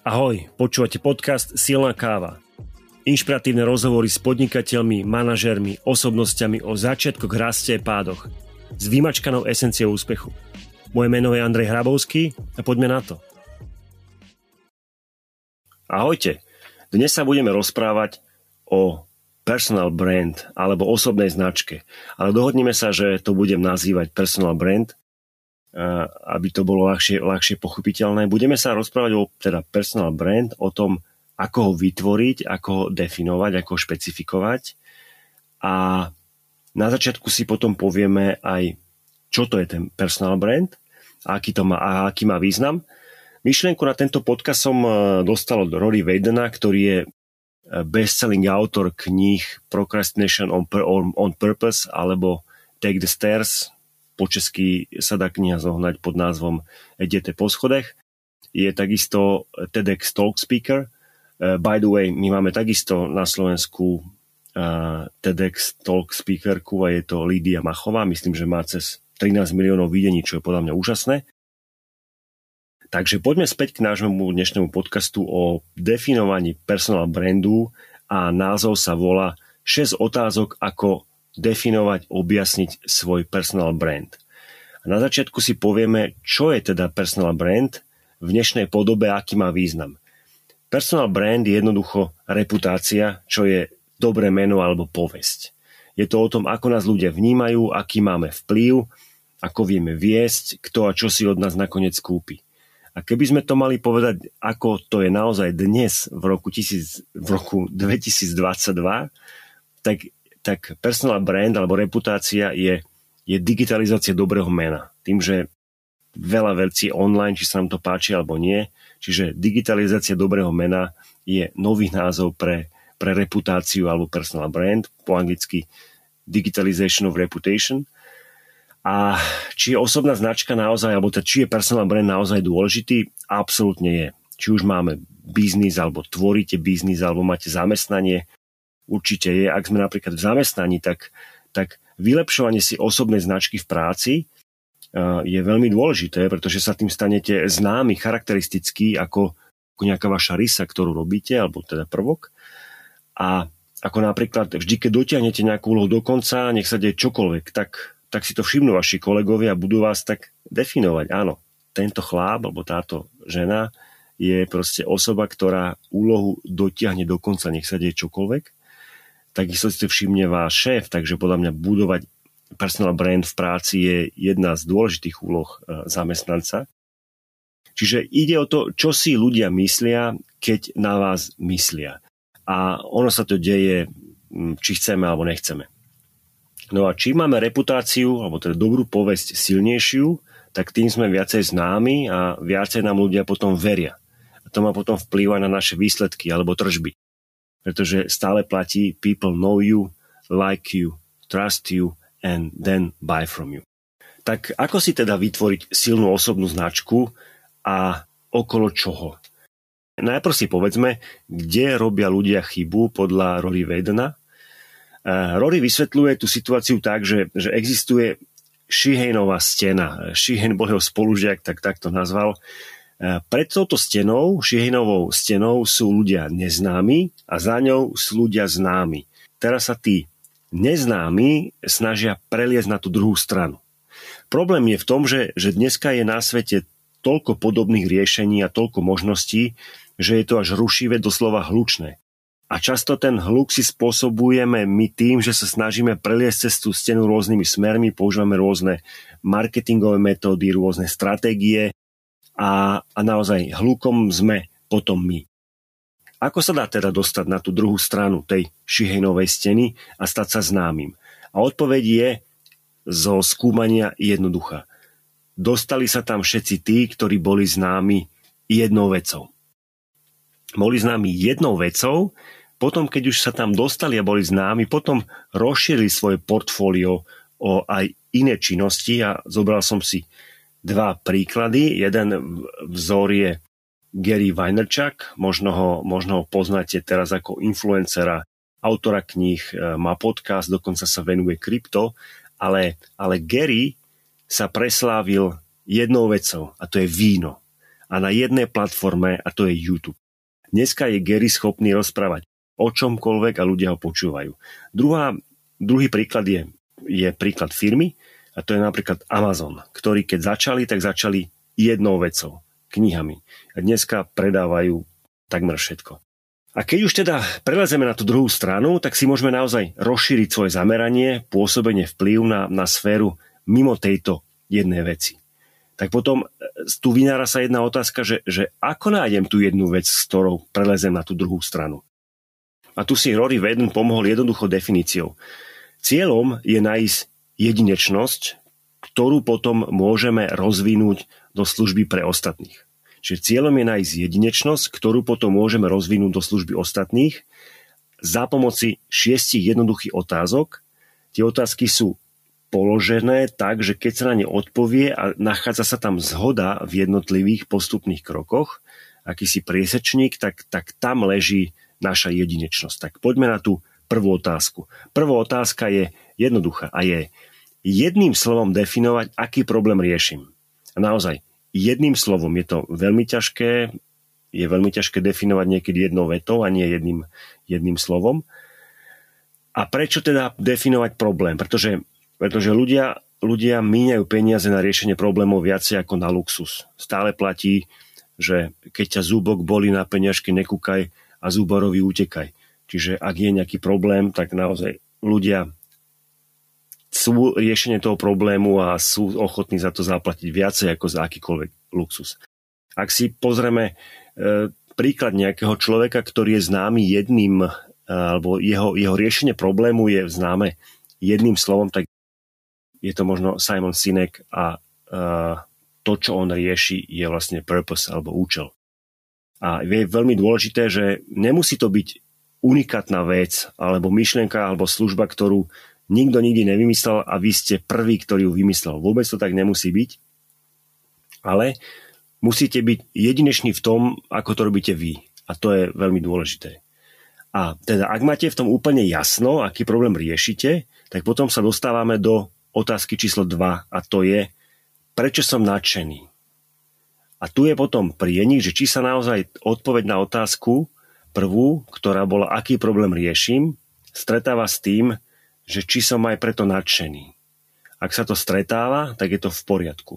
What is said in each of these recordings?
Ahoj, počúvate podcast Silná káva. Inšpiratívne rozhovory s podnikateľmi, manažermi, osobnosťami o začiatkoch, raste a pádoch. S vymačkanou esenciou úspechu. Moje meno je Andrej Hrabovský a poďme na to. Ahojte, dnes sa budeme rozprávať o personal brand alebo osobnej značke. Ale dohodneme sa, že to budem nazývať personal brand, aby to bolo ľahšie, ľahšie pochopiteľné. Budeme sa rozprávať o teda personal brand, o tom, ako ho vytvoriť, ako ho definovať, ako ho špecifikovať. A na začiatku si potom povieme aj, čo to je ten personal brand a aký, to má, a aký má význam. Myšlienku na tento podcast som e, dostal od Rory Vadena, ktorý je e, bestselling autor kníh Procrastination on, on, on Purpose alebo Take the Stairs, po česky sa dá kniha zohnať pod názvom Idete po schodech. Je takisto TEDx Talk Speaker. Uh, by the way, my máme takisto na Slovensku uh, TEDx Talk Speakerku a je to Lídia Machová. Myslím, že má cez 13 miliónov videní, čo je podľa mňa úžasné. Takže poďme späť k nášmu dnešnému podcastu o definovaní personal brandu a názov sa volá 6 otázok, ako definovať, objasniť svoj personal brand. A na začiatku si povieme, čo je teda personal brand v dnešnej podobe, aký má význam. Personal brand je jednoducho reputácia, čo je dobré meno alebo povesť. Je to o tom, ako nás ľudia vnímajú, aký máme vplyv, ako vieme viesť, kto a čo si od nás nakoniec kúpi. A keby sme to mali povedať, ako to je naozaj dnes v roku, tisíc, v roku 2022, tak tak personal brand alebo reputácia je, je digitalizácia dobrého mena. Tým, že veľa vecí online, či sa nám to páči alebo nie. Čiže digitalizácia dobrého mena je nový názov pre, pre reputáciu alebo personal brand, po anglicky digitalization of reputation. A či je osobná značka naozaj, alebo teda, či je personal brand naozaj dôležitý, absolútne je. Či už máme biznis, alebo tvoríte biznis, alebo máte zamestnanie, určite je. Ak sme napríklad v zamestnaní, tak, tak vylepšovanie si osobnej značky v práci je veľmi dôležité, pretože sa tým stanete známy, charakteristický ako, ako nejaká vaša rysa, ktorú robíte, alebo teda prvok. A ako napríklad vždy, keď dotiahnete nejakú úlohu do konca, nech sa deje čokoľvek, tak, tak si to všimnú vaši kolegovia a budú vás tak definovať. Áno, tento chláp alebo táto žena je proste osoba, ktorá úlohu dotiahne do konca, nech sa deje čokoľvek takisto si všimne váš šéf, takže podľa mňa budovať personal brand v práci je jedna z dôležitých úloh e, zamestnanca. Čiže ide o to, čo si ľudia myslia, keď na vás myslia. A ono sa to deje, či chceme alebo nechceme. No a čím máme reputáciu, alebo teda dobrú povesť silnejšiu, tak tým sme viacej známi a viacej nám ľudia potom veria. A to má potom vplyv na naše výsledky alebo tržby pretože stále platí people know you, like you, trust you and then buy from you. Tak ako si teda vytvoriť silnú osobnú značku a okolo čoho? Najprv si povedzme, kde robia ľudia chybu podľa Rory Vedena. Eh, Rory vysvetľuje tú situáciu tak, že, že existuje Šihejnová stena. Šihen bol jeho spolužiak, tak takto nazval pred touto stenou, Šihinovou stenou, sú ľudia neznámi a za ňou sú ľudia známi. Teraz sa tí neznámi snažia preliesť na tú druhú stranu. Problém je v tom, že, že dneska je na svete toľko podobných riešení a toľko možností, že je to až rušivé, doslova hlučné. A často ten hluk si spôsobujeme my tým, že sa snažíme preliesť cez tú stenu rôznymi smermi, používame rôzne marketingové metódy, rôzne stratégie, a, a naozaj hlukom sme potom my. Ako sa dá teda dostať na tú druhú stranu tej šihejnovej steny a stať sa známym? A odpoveď je zo skúmania jednoduchá. Dostali sa tam všetci tí, ktorí boli známi jednou vecou. Boli známi jednou vecou, potom keď už sa tam dostali a boli známi, potom rozšírili svoje portfólio o aj iné činnosti a zobral som si dva príklady. Jeden vzor je Gary Vaynerchuk, možno ho, možno ho poznáte teraz ako influencera, autora kníh, e, má podcast, dokonca sa venuje krypto, ale, ale Gary sa preslávil jednou vecou a to je víno. a na jednej platforme a to je YouTube. Dneska je Gary schopný rozprávať o čomkoľvek a ľudia ho počúvajú. Druhá, druhý príklad je, je príklad firmy a to je napríklad Amazon, ktorý keď začali, tak začali jednou vecou, knihami. A dneska predávajú takmer všetko. A keď už teda prelezeme na tú druhú stranu, tak si môžeme naozaj rozšíriť svoje zameranie, pôsobenie vplyv na, na sféru mimo tejto jednej veci. Tak potom e, tu vynára sa jedna otázka, že, že ako nájdem tú jednu vec, s ktorou prelezem na tú druhú stranu. A tu si Rory Veden pomohol jednoduchou definíciou. Cieľom je nájsť jedinečnosť, ktorú potom môžeme rozvinúť do služby pre ostatných. Čiže cieľom je nájsť jedinečnosť, ktorú potom môžeme rozvinúť do služby ostatných za pomoci šiestich jednoduchých otázok. Tie otázky sú položené tak, že keď sa na ne odpovie a nachádza sa tam zhoda v jednotlivých postupných krokoch, akýsi priesečník, tak, tak tam leží naša jedinečnosť. Tak poďme na tú prvú otázku. Prvá otázka je jednoduchá a je jedným slovom definovať, aký problém riešim. A naozaj, jedným slovom. Je to veľmi ťažké, je veľmi ťažké definovať niekedy jednou vetou a nie jedným, jedným slovom. A prečo teda definovať problém? Pretože, pretože ľudia, ľudia míňajú peniaze na riešenie problémov viacej ako na luxus. Stále platí, že keď ťa zúbok boli na peňažky, nekúkaj a zúborovi utekaj. Čiže ak je nejaký problém, tak naozaj ľudia sú riešenie toho problému a sú ochotní za to zaplatiť viacej ako za akýkoľvek luxus. Ak si pozrieme e, príklad nejakého človeka, ktorý je známy jedným, e, alebo jeho, jeho riešenie problému je známe jedným slovom, tak je to možno Simon Sinek a e, to, čo on rieši, je vlastne purpose alebo účel. A je veľmi dôležité, že nemusí to byť unikátna vec, alebo myšlienka, alebo služba, ktorú nikto nikdy nevymyslel a vy ste prvý, ktorý ju vymyslel. Vôbec to tak nemusí byť, ale musíte byť jedinečný v tom, ako to robíte vy. A to je veľmi dôležité. A teda, ak máte v tom úplne jasno, aký problém riešite, tak potom sa dostávame do otázky číslo 2 a to je, prečo som nadšený. A tu je potom prienik, že či sa naozaj odpoveď na otázku prvú, ktorá bola, aký problém riešim, stretáva s tým, že či som aj preto nadšený. Ak sa to stretáva, tak je to v poriadku.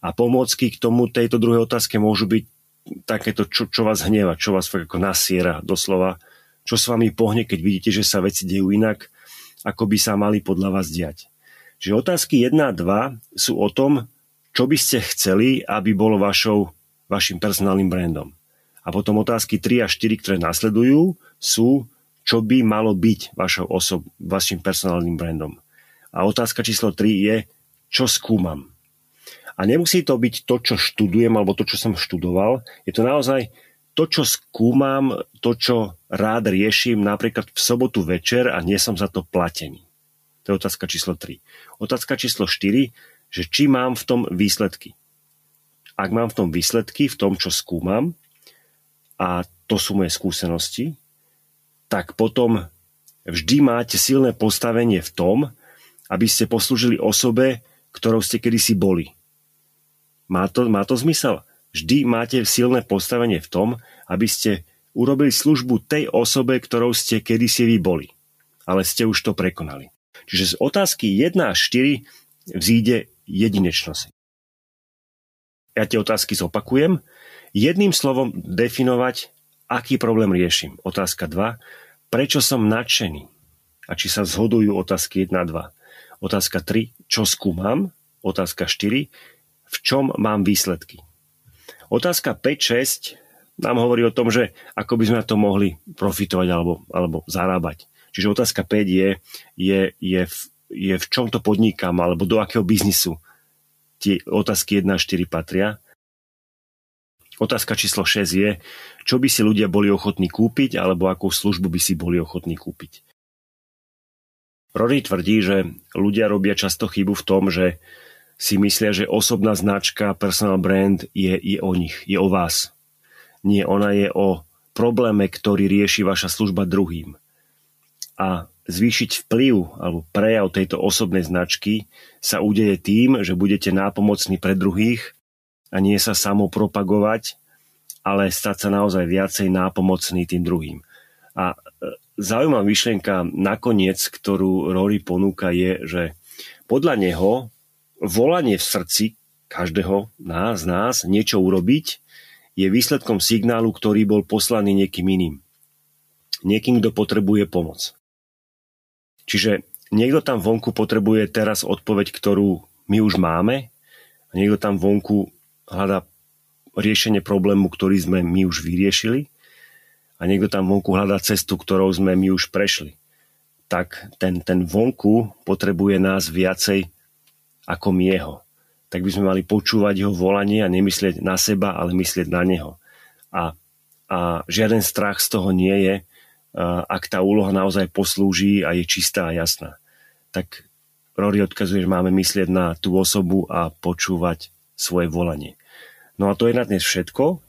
A pomôcky k tomu tejto druhej otázke môžu byť takéto, čo, čo vás hnieva, čo vás fakt ako nasiera doslova, čo s vami pohne, keď vidíte, že sa veci dejú inak, ako by sa mali podľa vás diať. Čiže otázky 1 a 2 sú o tom, čo by ste chceli, aby bolo vašou, vašim personálnym brandom. A potom otázky 3 a 4, ktoré nasledujú, sú, čo by malo byť vašou osob, vašim personálnym brandom. A otázka číslo 3 je, čo skúmam. A nemusí to byť to, čo študujem, alebo to, čo som študoval. Je to naozaj to, čo skúmam, to, čo rád riešim napríklad v sobotu večer a nie som za to platený. To je otázka číslo 3. Otázka číslo 4, že či mám v tom výsledky. Ak mám v tom výsledky, v tom, čo skúmam, a to sú moje skúsenosti, tak potom vždy máte silné postavenie v tom, aby ste poslúžili osobe, ktorou ste kedysi boli. Má to, má to zmysel? Vždy máte silné postavenie v tom, aby ste urobili službu tej osobe, ktorou ste kedysi vy boli. Ale ste už to prekonali. Čiže z otázky 1 až 4 vzíde jedinečnosť. Ja tie otázky zopakujem. Jedným slovom definovať, aký problém riešim. Otázka 2. Prečo som nadšený? A či sa zhodujú otázky 1 a 2. Otázka 3. Čo skúmam? Otázka 4. V čom mám výsledky? Otázka 5-6 nám hovorí o tom, že ako by sme na to mohli profitovať alebo, alebo zarábať. Čiže otázka 5 je, je, je, v, je v čom to podnikám alebo do akého biznisu tie otázky 1 a 4 patria. Otázka číslo 6 je, čo by si ľudia boli ochotní kúpiť alebo akú službu by si boli ochotní kúpiť. Rory tvrdí, že ľudia robia často chybu v tom, že si myslia, že osobná značka, personal brand je, je o nich, je o vás. Nie, ona je o probléme, ktorý rieši vaša služba druhým. A zvýšiť vplyv alebo prejav tejto osobnej značky sa udeje tým, že budete nápomocní pre druhých a nie sa samopropagovať, ale stať sa naozaj viacej nápomocný tým druhým. A e, zaujímavá myšlienka nakoniec, ktorú Rory ponúka je, že podľa neho volanie v srdci každého nás, nás niečo urobiť je výsledkom signálu, ktorý bol poslaný niekým iným. Niekým, kto potrebuje pomoc. Čiže niekto tam vonku potrebuje teraz odpoveď, ktorú my už máme a niekto tam vonku hľadá riešenie problému, ktorý sme my už vyriešili a niekto tam vonku hľadá cestu, ktorou sme my už prešli. Tak ten, ten vonku potrebuje nás viacej ako my jeho. Tak by sme mali počúvať jeho volanie a nemyslieť na seba, ale myslieť na neho. A, a žiaden strach z toho nie je, ak tá úloha naozaj poslúži a je čistá a jasná. Tak Rory odkazuje, že máme myslieť na tú osobu a počúvať svoje volanie. No a to je na dnes všetko.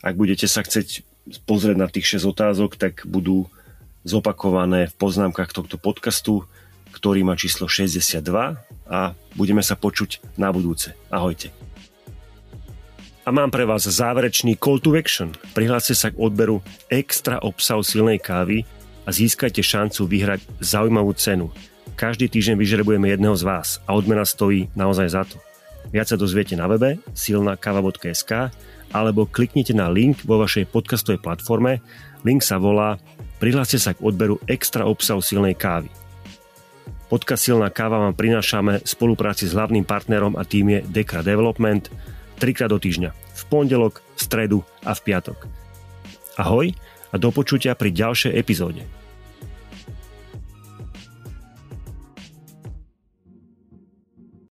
Ak budete sa chcieť pozrieť na tých 6 otázok, tak budú zopakované v poznámkach tohto podcastu, ktorý má číslo 62 a budeme sa počuť na budúce. Ahojte. A mám pre vás záverečný call to action. Prihláste sa k odberu extra obsahu silnej kávy a získajte šancu vyhrať zaujímavú cenu. Každý týždeň vyžrebujeme jedného z vás a odmena stojí naozaj za to. Viac sa dozviete na webe silnakava.sk alebo kliknite na link vo vašej podcastovej platforme. Link sa volá Prihláste sa k odberu extra obsahu silnej kávy. Podcast Silná káva vám prinášame v spolupráci s hlavným partnerom a tým je Dekra Development trikrát do týždňa. V pondelok, v stredu a v piatok. Ahoj a do počutia pri ďalšej epizóde.